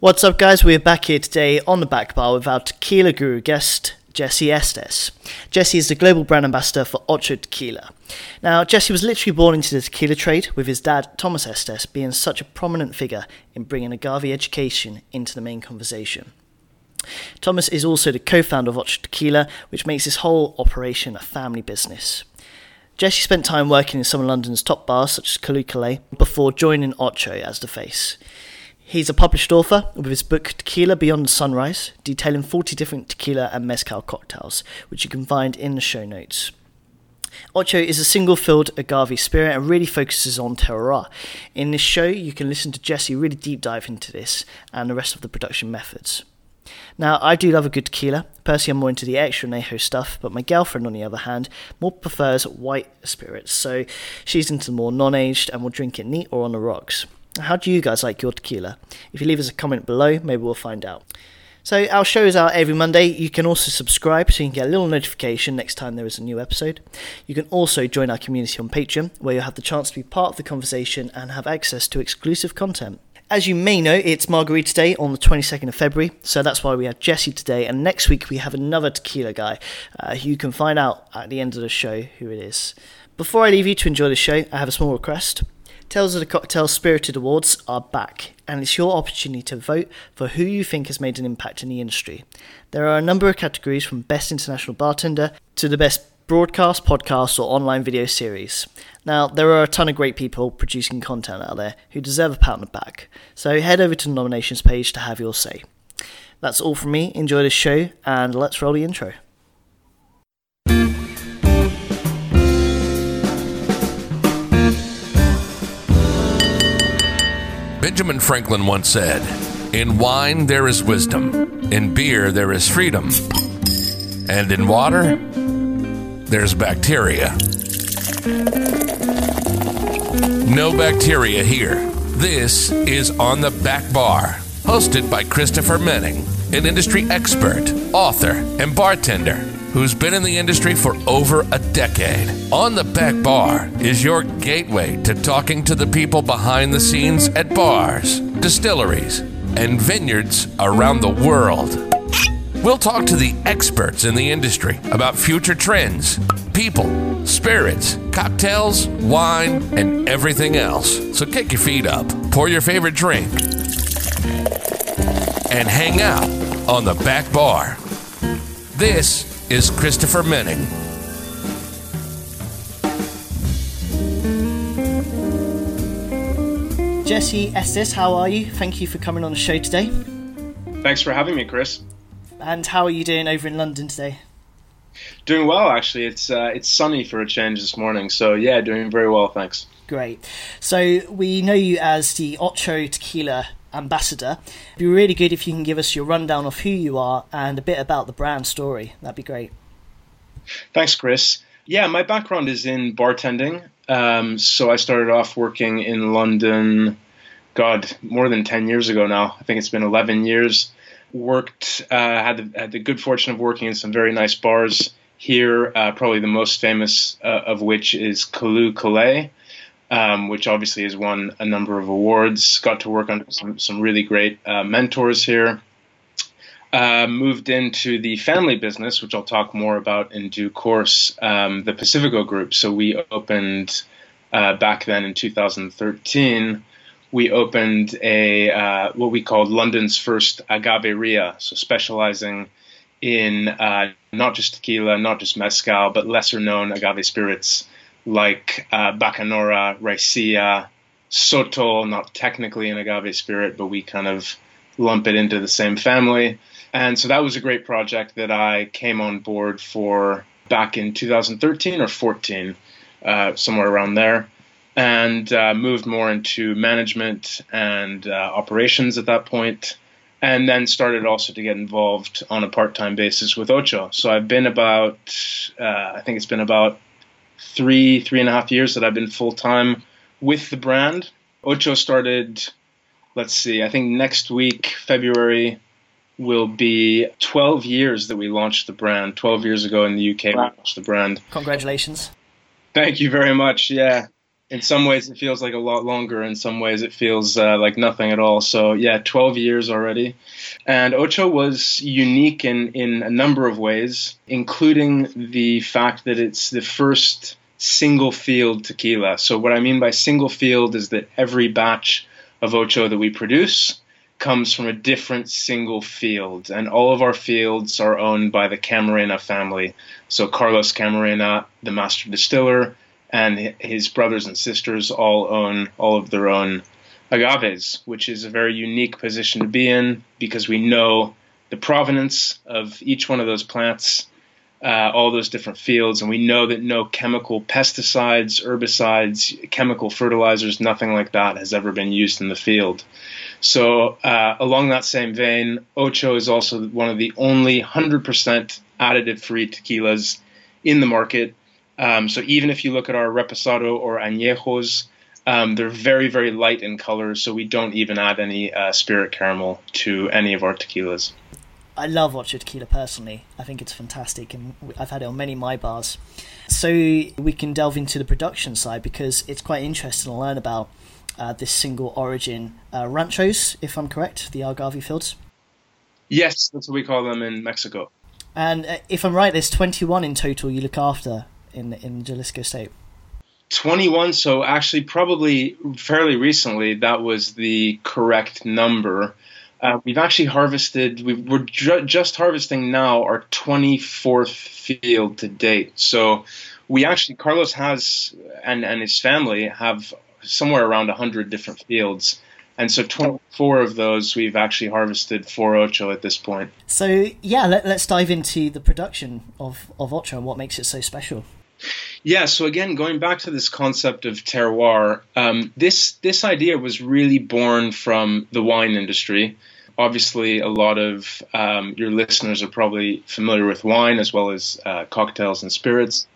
What's up, guys? We're back here today on the back bar with our tequila guru guest, Jesse Estes. Jesse is the global brand ambassador for Ocho Tequila. Now, Jesse was literally born into the tequila trade, with his dad, Thomas Estes, being such a prominent figure in bringing agave education into the main conversation. Thomas is also the co founder of Ocho Tequila, which makes this whole operation a family business. Jesse spent time working in some of London's top bars, such as Callooh Callay, before joining Ocho as the face. He's a published author with his book Tequila Beyond Sunrise, detailing 40 different tequila and mezcal cocktails, which you can find in the show notes. Ocho is a single field agave spirit and really focuses on terroir. In this show, you can listen to Jesse really deep dive into this and the rest of the production methods. Now, I do love a good tequila. Personally, I'm more into the extra añejo stuff, but my girlfriend, on the other hand, more prefers white spirits, so she's into the more non aged and will drink it neat or on the rocks. How do you guys like your tequila? If you leave us a comment below, maybe we'll find out. So our show is out every Monday. You can also subscribe so you can get a little notification next time there is a new episode. You can also join our community on Patreon, where you'll have the chance to be part of the conversation and have access to exclusive content. As you may know, it's Margarita Day on the 22nd of February, so that's why we have Jesse today. And next week we have another tequila guy. Uh, you can find out at the end of the show who it is. Before I leave you to enjoy the show, I have a small request. Tales of the Cocktail Spirited Awards are back, and it's your opportunity to vote for who you think has made an impact in the industry. There are a number of categories from Best International Bartender to the Best broadcast, podcast, or online video series. Now, there are a ton of great people producing content out there who deserve a pat on the back, so head over to the nominations page to have your say. That's all from me. Enjoy the show, and let's roll the intro. Benjamin Franklin once said, In wine there is wisdom, in beer there is freedom, and in water there's bacteria. No bacteria here. This is On the Back Bar, hosted by Christopher Menning, an industry expert, author, and bartender who's been in the industry for over a decade. On the Back Bar is your gateway to talking to the people behind the scenes at bars, distilleries, and vineyards around the world. We'll talk to the experts in the industry about future trends, people, spirits, cocktails, wine, and everything else. So kick your feet up, pour your favorite drink, and hang out on the back bar. This is Christopher Menning. Jesse Estes, how are you? Thank you for coming on the show today. Thanks for having me, Chris. And how are you doing over in London today? Doing well, actually. It's uh, it's sunny for a change this morning, so yeah, doing very well, thanks. Great. So we know you as the Ocho Tequila ambassador. It'd be really good if you can give us your rundown of who you are and a bit about the brand story. That'd be great. Thanks, Chris. Yeah, my background is in bartending. Um, so I started off working in London, God, more than 10 years ago now. I think it's been 11 years. Worked, uh, had, the, had the good fortune of working in some very nice bars here, uh, probably the most famous uh, of which is Callooh Callay, um, which obviously has won a number of awards. Got to work under some, some really great uh, mentors here. Uh, moved into the family business, which I'll talk more about in due course, um, the Pacifico Group. So we opened uh, back then in 2013. We opened a uh, what we called London's first agaveria, so specializing in uh, not just tequila, not just mezcal, but lesser known agave spirits like uh, Bacanora, Raicilla, Sotol, not technically an agave spirit, but we kind of lump it into the same family. And so that was a great project that I came on board for back in 2013 or 14, uh, somewhere around there, and uh, moved more into management and uh, operations at that point, and then started also to get involved on a part-time basis with Ocho. So I've been about, uh, I think it's been about three, three and a half years that I've been full-time with the brand. Ocho started, let's see, I think next week, February will be 12 years that we launched the brand. 12 years ago in the UK, wow. we launched the brand. Congratulations. Thank you very much. Yeah. In some ways it feels like a lot longer. In some ways it feels uh, like nothing at all. So yeah, 12 years already. And Ocho was unique in, in a number of ways, including the fact that it's the first single field tequila. So what I mean by single field is that every batch of Ocho that we produce comes from a different single field, and all of our fields are owned by the Camarena family. So Carlos Camarena, the master distiller, and his brothers and sisters all own all of their own agaves, which is a very unique position to be in because we know the provenance of each one of those plants, uh, all those different fields, and we know that no chemical pesticides, herbicides, chemical fertilizers, nothing like that has ever been used in the field. So, uh, along that same vein, Ocho is also one of the only 100% additive free tequilas in the market. Um, so, even if you look at our Reposado or Añejos, um, they're very, very light in color, so we don't even add any uh, spirit caramel to any of our tequilas. I love Ocho Tequila personally. I think it's fantastic, and I've had it on many my bars. So we can delve into the production side because it's quite interesting to learn about uh, this single origin uh, ranchos, if I'm correct, the agave fields. Yes, that's what we call them in Mexico. And uh, if I'm right, there's 21 in total you look after in in Jalisco State. 21. So actually, probably fairly recently, that was the correct number. Uh, we've actually harvested. we are ju- just harvesting now our 24th field to date. So we actually Carlos has and and his family have somewhere around 100 different fields. And so 24 of those we've actually harvested for Ocho at this point. So, yeah, let, us dive into the production of, of Ocho and what makes it so special. Yeah, so again, going back to this concept of terroir, um, this this idea was really born from the wine industry. Obviously, a lot of um, your listeners are probably familiar with wine as well as uh, cocktails and spirits.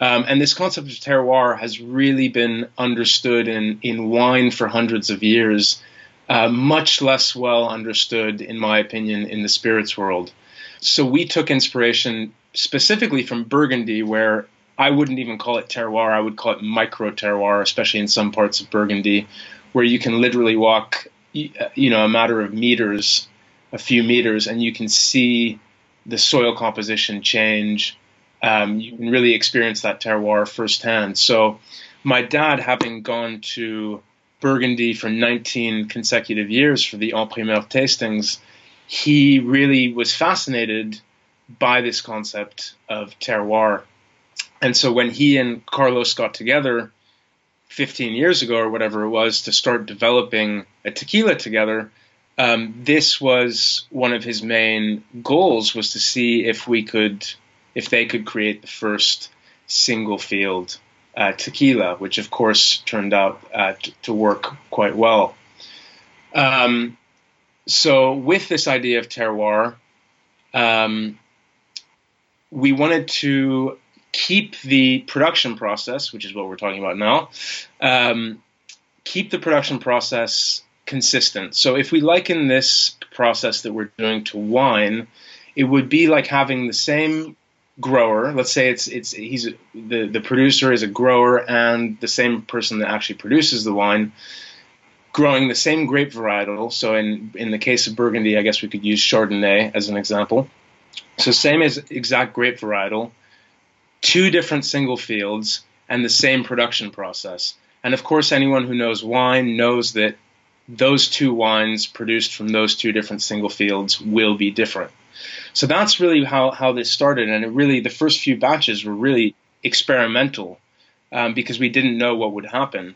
Um, and this concept of terroir has really been understood in, in wine for hundreds of years, uh, much less well understood, in my opinion, in the spirits world. So we took inspiration specifically from Burgundy, where I wouldn't even call it terroir, I would call it micro terroir, especially in some parts of Burgundy, where you can literally walk, you know, a matter of meters, a few meters, and you can see the soil composition change um, you can really experience that terroir firsthand. So, my dad, having gone to Burgundy for 19 consecutive years for the En Primeur tastings, he really was fascinated by this concept of terroir. And so, when he and Carlos got together 15 years ago or whatever it was to start developing a tequila together, um, this was one of his main goals was to see if we could if they could create the first single field uh, tequila, which of course turned out uh, t- to work quite well. Um, so, with this idea of terroir, um, we wanted to keep the production process, which is what we're talking about now, um, keep the production process consistent. So, if we liken this process that we're doing to wine, it would be like having the same grower. Let's say it's it's he's the the producer is a grower and the same person that actually produces the wine growing the same grape varietal. So in in the case of Burgundy, I guess we could use Chardonnay as an example. So same as exact grape varietal, two different single fields and the same production process. And of course, anyone who knows wine knows that those two wines produced from those two different single fields will be different. So that's really how, how this started. And it really, the first few batches were really experimental um, because we didn't know what would happen.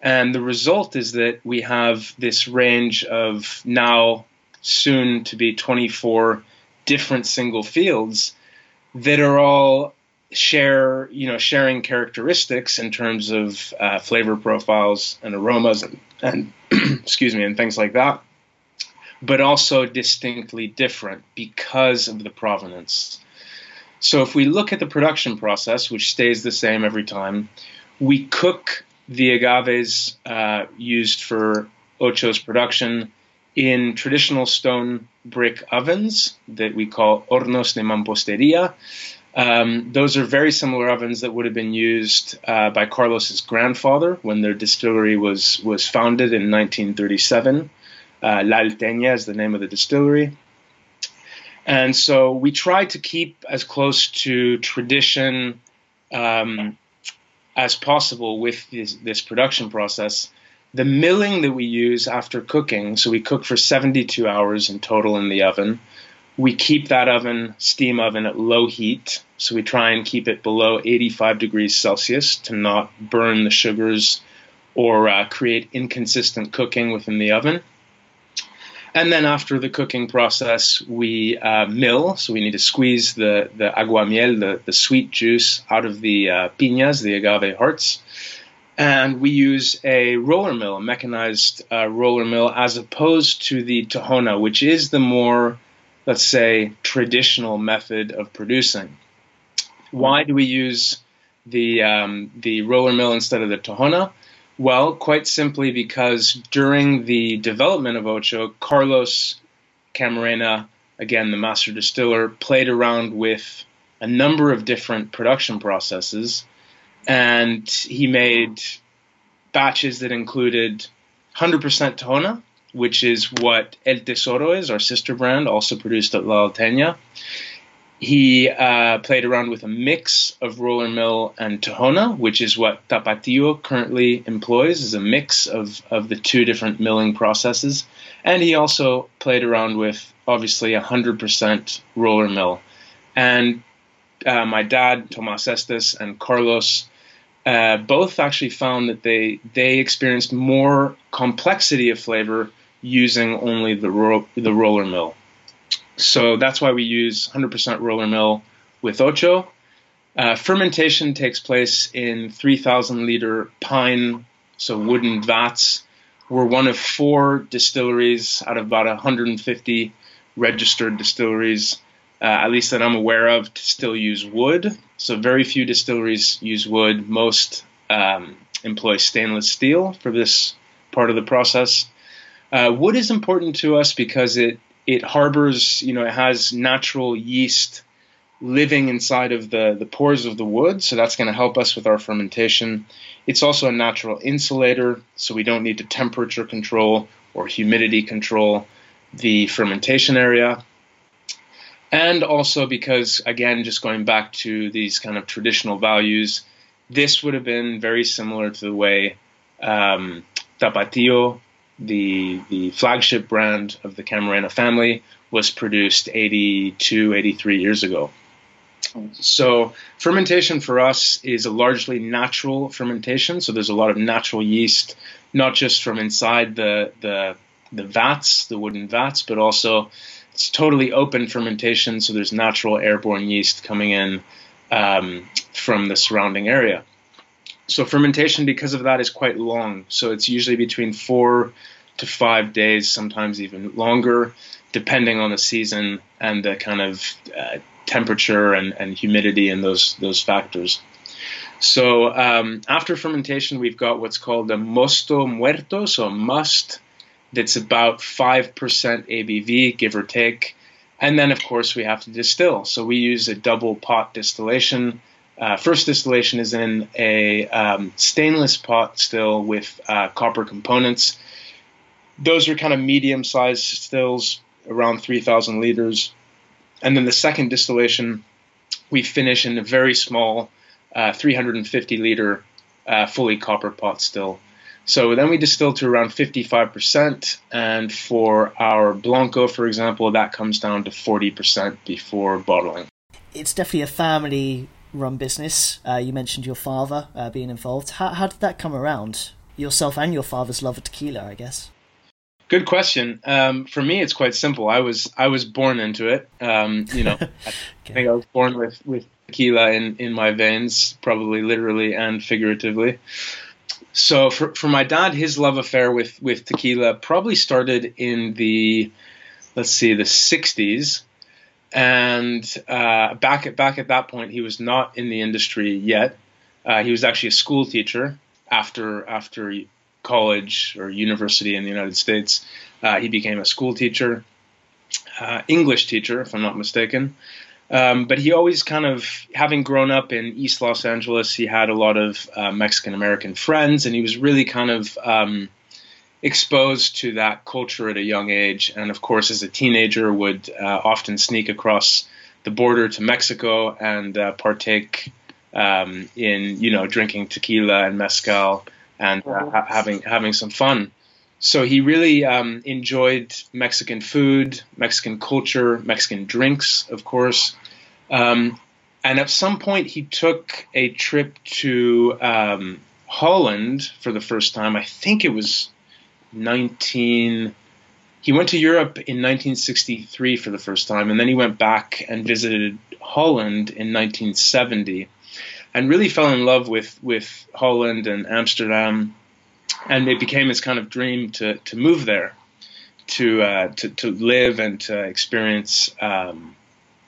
And the result is that we have this range of now soon to be 24 different single fields that are all share you know sharing characteristics in terms of uh, flavor profiles and aromas and, and excuse me and things like that but also distinctly different because of the provenance. So if we look at the production process, which stays the same every time, we cook the agaves uh, used for Ocho's production in traditional stone brick ovens that we call hornos de mampostería. Um, those are very similar ovens that would have been used uh, by Carlos's grandfather when their distillery was was founded in 1937. Uh, La Alteña is the name of the distillery. And so we try to keep as close to tradition um, as possible with this, this production process. The milling that we use after cooking, so we cook for 72 hours in total in the oven we keep that oven, steam oven, at low heat. So we try and keep it below 85 degrees Celsius to not burn the sugars or uh, create inconsistent cooking within the oven. And then after the cooking process, we uh, mill. So we need to squeeze the, the aguamiel, the, the sweet juice, out of the uh, piñas, the agave hearts. And we use a roller mill, a mechanized uh, roller mill, as opposed to the tahona, which is the more let's say, traditional method of producing. Why do we use the um, the roller mill instead of the tahona? Well, quite simply because during the development of Ocho, Carlos Camarena, again the master distiller, played around with a number of different production processes, and he made batches that included 100% tahona, which is what El Tesoro is, our sister brand, also produced at La Alteña. He uh, played around with a mix of roller mill and tahona, which is what Tapatio currently employs, is a mix of, of the two different milling processes. And he also played around with, obviously, 100% roller mill. And uh, my dad, Tomas Estes, and Carlos uh, both actually found that they they experienced more complexity of flavor using only the ro- the roller mill. So that's why we use 100% roller mill with Ocho. Uh, fermentation takes place in 3,000 liter pine, so wooden vats. We're one of four distilleries out of about 150 registered distilleries, uh, at least that I'm aware of, to still use wood. So very few distilleries use wood. Most um, employ stainless steel for this part of the process. Uh, wood is important to us because it it harbors, you know, it has natural yeast living inside of the, the pores of the wood, so that's going to help us with our fermentation. It's also a natural insulator, so we don't need to temperature control or humidity control the fermentation area. And also because, again, just going back to these kind of traditional values, this would have been very similar to the way um, Tapatio the the flagship brand of the Camarena family was produced 82, 83 years ago. So fermentation for us is a largely natural fermentation. So there's a lot of natural yeast, not just from inside the the the vats, the wooden vats, but also it's totally open fermentation. So there's natural airborne yeast coming in um, from the surrounding area. So fermentation, because of that, is quite long. So it's usually between four to five days, sometimes even longer, depending on the season and the kind of uh, temperature and, and humidity and those those factors. So um, after fermentation, we've got what's called a mosto muerto, so must that's about five percent ABV, give or take. And then, of course, we have to distill. So we use a double pot distillation. Uh, first distillation is in a um, stainless pot still with uh, copper components. Those are kind of medium sized stills, around 3,000 liters. And then the second distillation, we finish in a very small uh, 350 liter uh, fully copper pot still. So then we distill to around 55%, and for our Blanco, for example, that comes down to 40% before bottling. It's definitely a family run business. Uh, you mentioned your father uh, being involved. How, how did that come around? Yourself and your father's love of tequila, I guess. Good question. Um, for me, it's quite simple. I was I was born into it. Um, you know, okay. I think I was born with with tequila in in my veins, probably literally and figuratively. So for for my dad, his love affair with with tequila probably started in the let's see the 60s and uh, back at back at that point, he was not in the industry yet. Uh, he was actually a school teacher after after college or university in the United States. Uh, he became a school teacher, uh, English teacher, if I'm not mistaken. Um, but he always kind of, having grown up in East Los Angeles, he had a lot of uh, Mexican American friends, and he was really kind of um, exposed to that culture at a young age. And of course, as a teenager, would uh, often sneak across the border to Mexico and uh, partake um, in, you know, drinking tequila and mezcal and uh, ha- having having some fun. So he really um, enjoyed Mexican food, Mexican culture, Mexican drinks, of course. Um, and at some point, he took a trip to um, Holland for the first time. I think it was 19. He went to Europe in 1963 for the first time, and then he went back and visited Holland in 1970, and really fell in love with with Holland and Amsterdam and it became his kind of dream to to move there, to uh, to to live and to experience, um,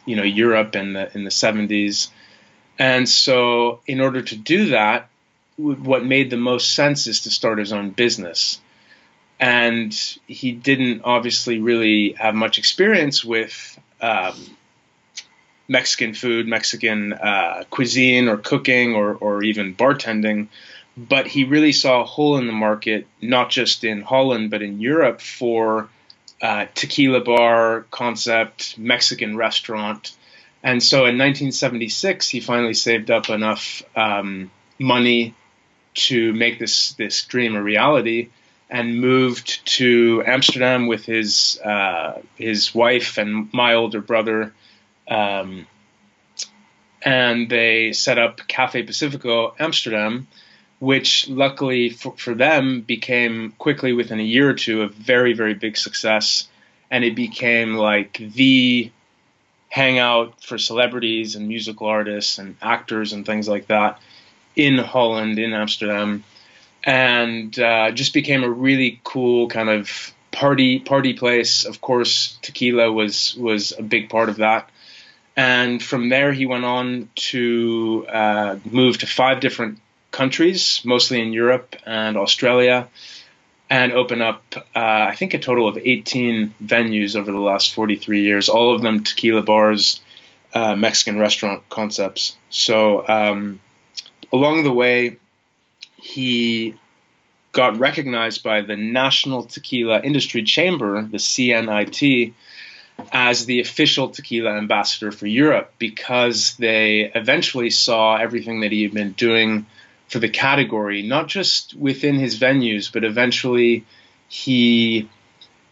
you know, Europe in the in the seventies, and so in order to do that, what made the most sense is to start his own business. And he didn't obviously really have much experience with um, Mexican food, Mexican uh, cuisine, or cooking, or, or even bartending but he really saw a hole in the market, not just in Holland, but in Europe for uh, tequila bar concept, Mexican restaurant. And so in 1976, he finally saved up enough um, money to make this, this dream a reality and moved to Amsterdam with his, uh, his wife and my older brother. Um, and they set up Cafe Pacifico Amsterdam which luckily for, for them became quickly within a year or two a very very big success and it became like the hangout for celebrities and musical artists and actors and things like that in Holland in Amsterdam and uh, just became a really cool kind of party party place of course tequila was was a big part of that and from there he went on to uh, move to five different countries, mostly in Europe and Australia, and open up, uh, I think, a total of 18 venues over the last 43 years, all of them tequila bars, uh, Mexican restaurant concepts. So um, along the way, he got recognized by the National Tequila Industry Chamber, the CNIT, as the official tequila ambassador for Europe because they eventually saw everything that he had been doing for the category, not just within his venues, but eventually he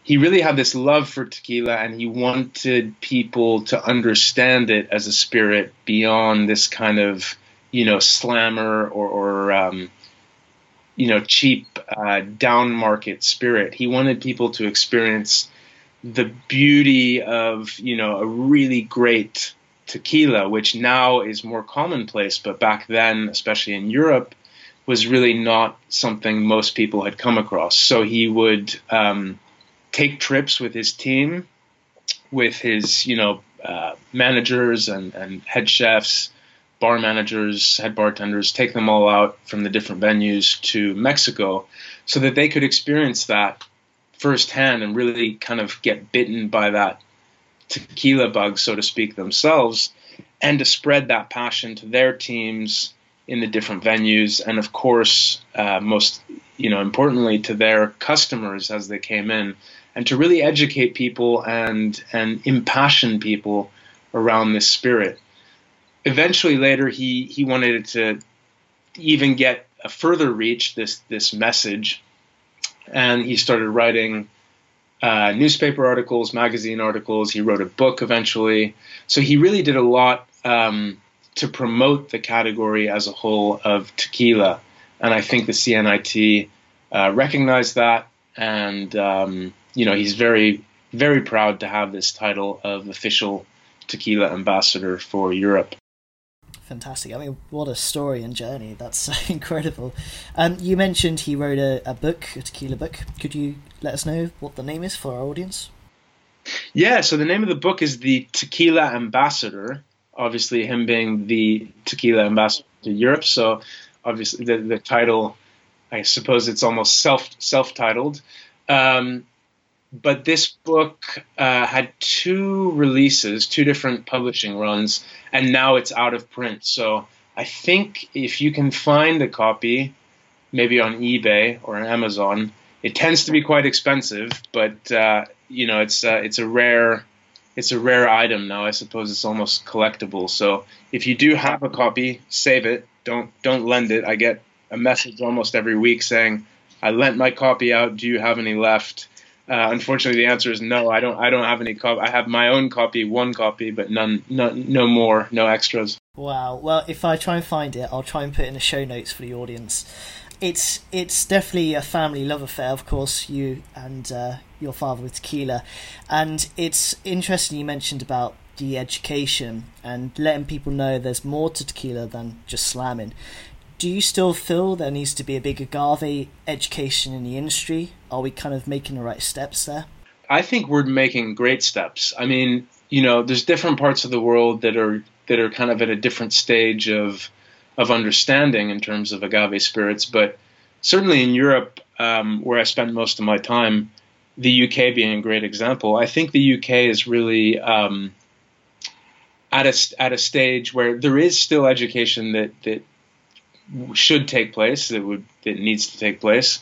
he really had this love for tequila and he wanted people to understand it as a spirit beyond this kind of you know slammer or, or um, you know cheap uh, down market spirit he wanted people to experience the beauty of you know a really great tequila, which now is more commonplace, but back then, especially in Europe, was really not something most people had come across. So he would um, take trips with his team, with his you know uh, managers and, and head chefs, bar managers, head bartenders, take them all out from the different venues to Mexico, so that they could experience that firsthand and really kind of get bitten by that tequila bug, so to speak, themselves, and to spread that passion to their teams in the different venues, and of course, uh, most you know, importantly, to their customers as they came in, and to really educate people and and impassion people around this spirit. Eventually, later, he he wanted to even get a further reach this this message, and he started writing uh, newspaper articles, magazine articles. He wrote a book eventually. So he really did a lot um, to promote the category as a whole of tequila. And I think the CNIT uh, recognized that. And, um, you know, he's very, very proud to have this title of official tequila ambassador for Europe fantastic. I mean, what a story and journey. That's incredible. Um, you mentioned he wrote a, a book, a tequila book. Could you let us know what the name is for our audience? Yeah, so the name of the book is The Tequila Ambassador. Obviously, him being the tequila ambassador to Europe. So, obviously, the, the title, I suppose it's almost self self titled. Um, but this book uh, had two releases, two different publishing runs, and now it's out of print. So I think if you can find a copy, maybe on eBay or on Amazon, it tends to be quite expensive, but uh, you know it's uh, it's a rare it's a rare item now. I suppose it's almost collectible. So if you do have a copy, save it. Don't don't lend it. I get a message almost every week saying, "I lent my copy out. Do you have any left?" Uh, unfortunately, the answer is no. I don't. I don't have any copy. I have my own copy, one copy, but none, no, no more, no extras. Wow. Well, if I try and find it, I'll try and put in the show notes for the audience. It's it's definitely a family love affair, of course. You and uh, your father with tequila, and it's interesting you mentioned about the education and letting people know there's more to tequila than just slamming do you still feel there needs to be a big agave education in the industry? Are we kind of making the right steps there? I think we're making great steps. I mean, you know, there's different parts of the world that are that are kind of at a different stage of of understanding in terms of agave spirits, but certainly in Europe, um, where I spend most of my time, the UK being a great example, I think the UK is really um, at a at a stage where there is still education that that should take place, that would that needs to take place.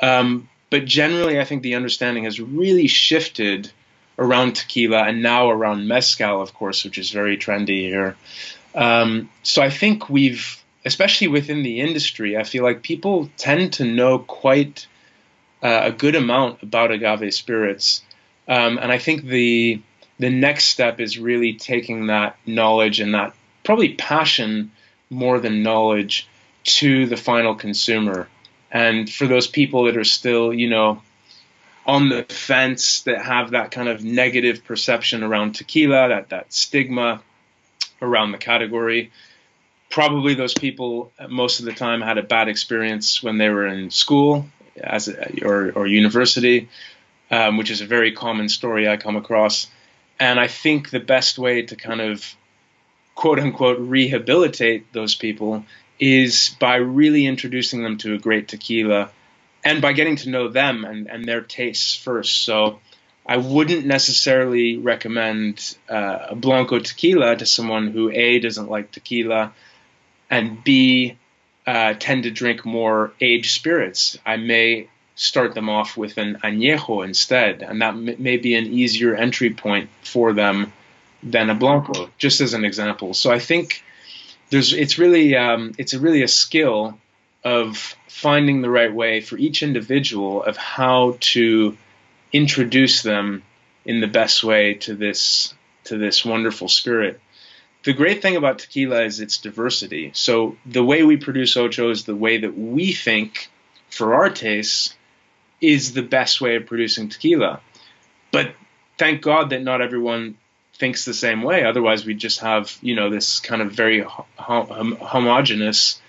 Um, but generally, I think the understanding has really shifted around tequila and now around mezcal, of course, which is very trendy here. Um, so I think we've, especially within the industry, I feel like people tend to know quite uh, a good amount about agave spirits, um, and I think the the next step is really taking that knowledge and that probably passion more than knowledge to the final consumer. And for those people that are still, you know, on the fence, that have that kind of negative perception around tequila, that, that stigma around the category, probably those people most of the time had a bad experience when they were in school as a, or, or university, um, which is a very common story I come across. And I think the best way to kind of quote unquote rehabilitate those people is by really introducing them to a great tequila and by getting to know them and, and their tastes first. So I wouldn't necessarily recommend uh, a Blanco tequila to someone who A, doesn't like tequila, and B, uh, tend to drink more aged spirits. I may start them off with an añejo instead, and that m- may be an easier entry point for them than a Blanco, just as an example. So I think there's it's really um, it's a really a skill of finding the right way for each individual of how to introduce them in the best way to this to this wonderful spirit. The great thing about tequila is its diversity. So the way we produce ocho is the way that we think for our tastes is the best way of producing tequila. But thank God that not everyone thinks the same way. Otherwise, we just have you know this kind of very hom- homogenous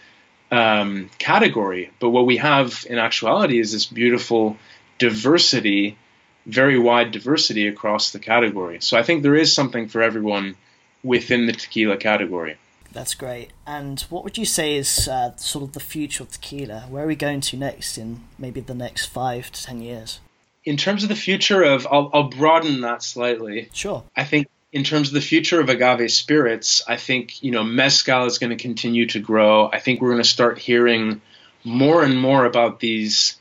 um, category. But what we have in actuality is this beautiful diversity, very wide diversity across the category. So I think there is something for everyone within the tequila category. That's great. And what would you say is uh, sort of the future of tequila? Where are we going to next in maybe the next five to ten years? In terms of the future of, I'll, I'll broaden that slightly. Sure. I think in terms of the future of agave spirits, I think you know mezcal is going to continue to grow. I think we're going to start hearing more and more about these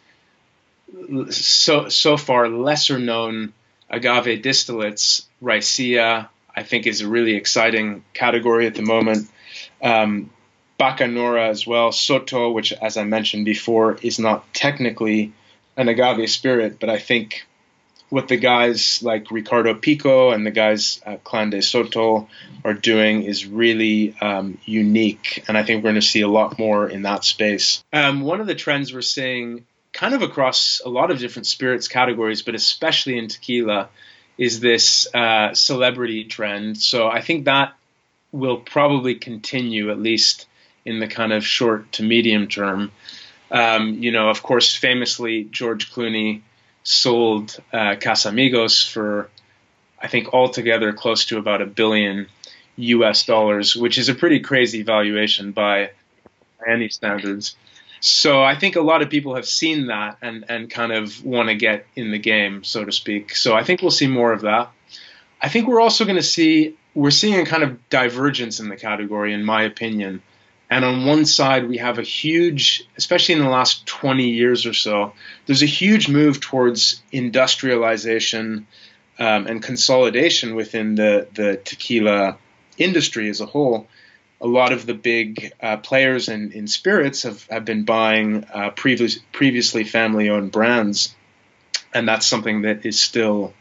so so far lesser known agave distillates. Raicilla, I think, is a really exciting category at the moment. Um, Bacanora as well, Sotol, which, as I mentioned before, is not technically an agave spirit, but I think what the guys like Ricardo Pico and the guys at Clan de Soto are doing is really um, unique, and I think we're going to see a lot more in that space. Um, one of the trends we're seeing, kind of across a lot of different spirits categories, but especially in tequila, is this uh, celebrity trend. So I think that will probably continue at least in the kind of short to medium term. Um, you know, of course, famously George Clooney sold uh, Casamigos for, I think, altogether close to about a billion U.S. dollars, which is a pretty crazy valuation by any standards. So I think a lot of people have seen that and, and kind of want to get in the game, so to speak. So I think we'll see more of that. I think we're also going to see we're seeing a kind of divergence in the category, in my opinion. And on one side, we have a huge, especially in the last 20 years or so, there's a huge move towards industrialization um, and consolidation within the, the tequila industry as a whole. A lot of the big uh, players in, in spirits have, have been buying uh, previous, previously family owned brands. And that's something that is still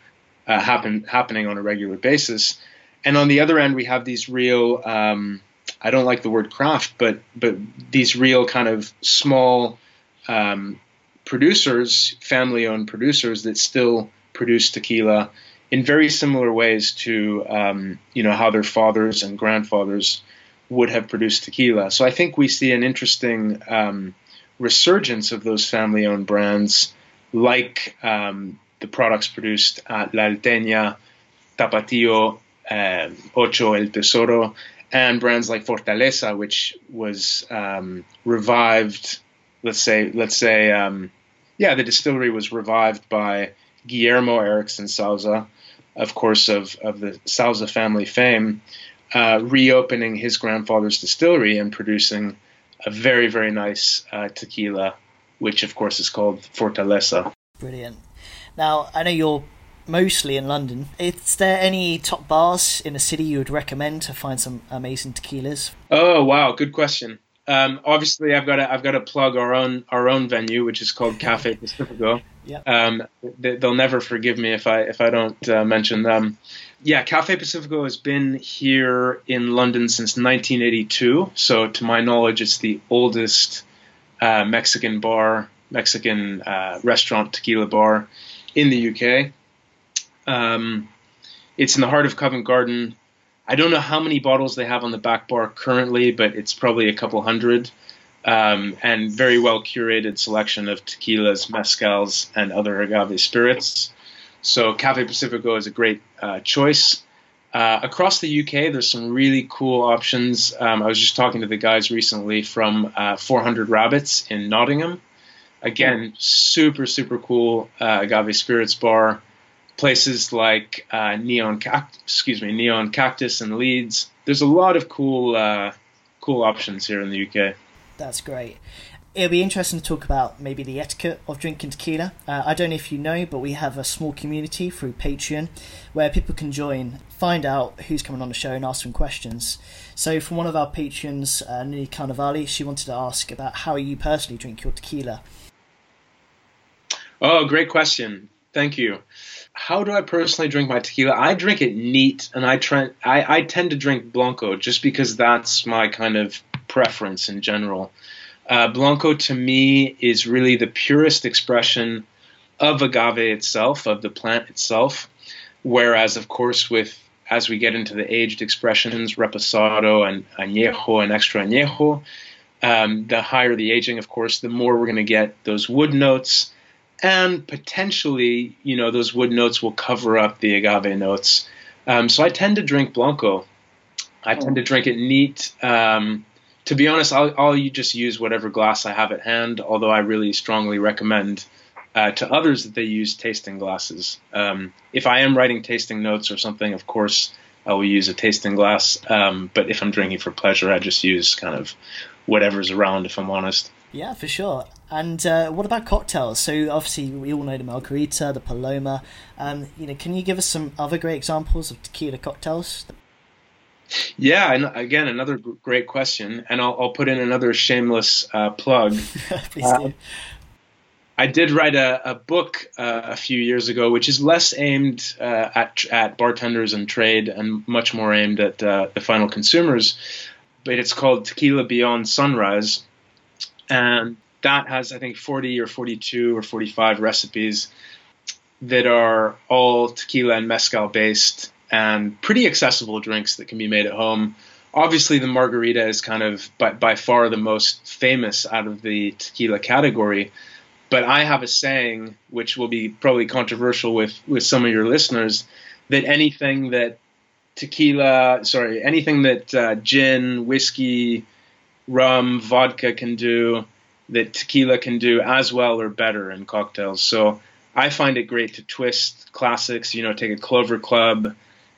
uh, happen, happening on a regular basis. And on the other end, we have these real, um, I don't like the word craft, but, but these real kind of small um, producers, family owned producers that still produce tequila in very similar ways to um, you know how their fathers and grandfathers would have produced tequila. So I think we see an interesting um, resurgence of those family-owned brands, like um, the products produced at La Alteña, Tapatio, um, Ocho El Tesoro, and brands like Fortaleza, which was um, revived. Let's say, let's say, um, yeah, the distillery was revived by Guillermo Erickson Sauza, of course, of, of the Sauza family fame, uh, reopening his grandfather's distillery and producing a very, very nice uh, tequila, which, of course, is called Fortaleza. Brilliant. Now, I know you're mostly in London. Is there any top bars in the city you would recommend to find some amazing tequilas? Oh, wow. Good question. Um, obviously, I've got to I've got to plug our own our own venue, which is called Cafe Pacifico. Yeah. Um, they, will never forgive me if I if I don't uh, mention them. Yeah, Cafe Pacifico has been here in London since 1982. So, to my knowledge, it's the oldest uh, Mexican bar, Mexican uh, restaurant tequila bar in the UK. Um, it's in the heart of Covent Garden. I don't know how many bottles they have on the back bar currently, but it's probably a couple hundred. Um, and very well curated selection of tequilas, mezcals, and other agave spirits. So Cafe Pacifico is a great uh, choice. Uh, across the UK, there's some really cool options. Um, I was just talking to the guys recently from uh, 400 Rabbits in Nottingham. Again, super super cool uh, agave spirits bar places like uh, Neon Cact- excuse me, Neon Cactus and Leeds. There's a lot of cool uh, cool options here in the UK. That's great. It'll be interesting to talk about maybe the etiquette of drinking tequila. Uh, I don't know if you know, but we have a small community through Patreon where people can join, find out who's coming on the show, and ask them questions. So, from one of our patrons, uh, Nini Carnivali, she wanted to ask about how you personally drink your tequila. Oh, great question. Thank you how do I personally drink my tequila? I drink it neat, and I try. I, I tend to drink blanco just because that's my kind of preference in general. Uh, blanco to me is really the purest expression of agave itself, of the plant itself. Whereas, of course, with as we get into the aged expressions, reposado and añejo and extra añejo, um, the higher the aging, of course, the more we're going to get those wood notes and potentially, you know, those wood notes will cover up the agave notes. Um, so I tend to drink blanco. I tend to oh. drink it neat. Um, to be honest, I'll, I'll just use whatever glass I have at hand. Although I really strongly recommend uh, to others that they use tasting glasses. Um, if I am writing tasting notes or something, of course, I will use a tasting glass. Um, but if I'm drinking for pleasure, I just use kind of whatever's around. If I'm honest. Yeah, for sure. And uh, what about cocktails? So obviously we all know the margarita, the paloma. Um, you know, can you give us some other great examples of tequila cocktails? Yeah, and again, another great question, and I'll, I'll put in another shameless uh, plug. Please uh, do. I did write a, a book uh, a few years ago, which is less aimed uh, at at bartenders and trade, and much more aimed at uh, the final consumers. But it's called Tequila Beyond Sunrise, and that has I think 40 or 42 or 45 recipes that are all tequila and mezcal based and pretty accessible drinks that can be made at home. Obviously, the margarita is kind of by, by far the most famous out of the tequila category. But I have a saying, which will be probably controversial with, with some of your listeners, that anything that tequila, sorry, anything that uh, gin, whiskey, rum, vodka can do, that tequila can do as well or better in cocktails. So I find it great to twist classics, you know, take a Clover Club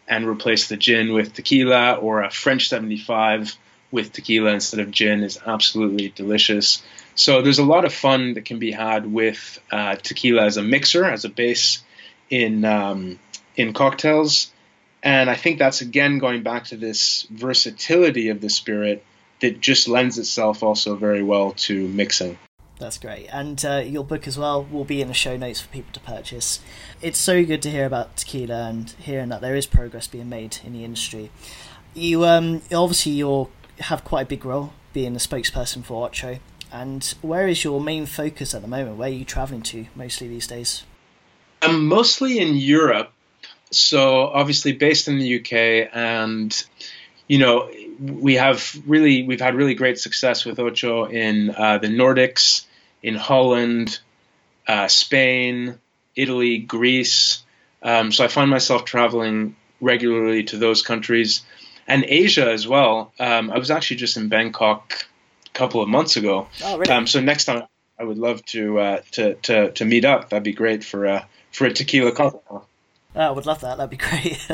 and replace the gin with tequila or a French 75 with tequila instead of gin is absolutely delicious. So there's a lot of fun that can be had with uh, tequila as a mixer, as a base in um, in cocktails. And I think that's again going back to this versatility of the spirit that just lends itself also very well to mixing. That's great. And uh, your book as well will be in the show notes for people to purchase. It's so good to hear about tequila and hearing that there is progress being made in the industry. You um, obviously you have quite a big role being the spokesperson for Ocho. And where is your main focus at the moment? Where are you traveling to mostly these days? I'm mostly in Europe. So obviously based in the UK and you know we have really we've had really great success with Ocho in uh, the Nordics, in Holland, uh, Spain, Italy, Greece. Um, so I find myself traveling regularly to those countries and Asia as well. Um, I was actually just in Bangkok a couple of months ago. Oh, really? Um, so next time I would love to uh, to, to to meet up. That'd be great for a for a tequila cocktail. Oh, I would love that. That'd be great.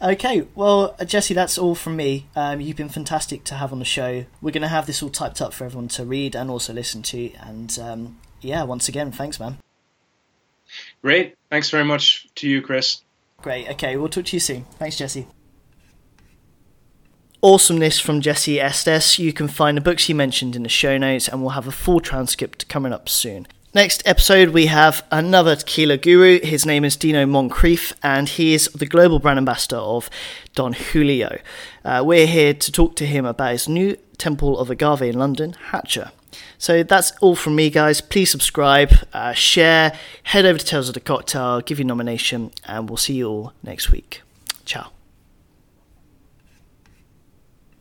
okay, well, uh, Jesse, that's all from me. Um, you've been fantastic to have on the show. We're going to have this all typed up for everyone to read and also listen to. And um, yeah, once again, thanks, man. Great. Thanks very much to you, Chris. Great. Okay, we'll talk to you soon. Thanks, Jesse. Awesomeness from Jesse Estes. You can find the books he mentioned in the show notes, and we'll have a full transcript coming up soon. Next episode, we have another tequila guru. His name is Deano Moncrieffe, and he is the global brand ambassador of Don Julio. Uh, we're here to talk to him about his new Temple of Agave in London, Hacha. So that's all from me, guys. Please subscribe, uh, share, head over to Tales of the Cocktail, give your nomination, and we'll see you all next week. Ciao.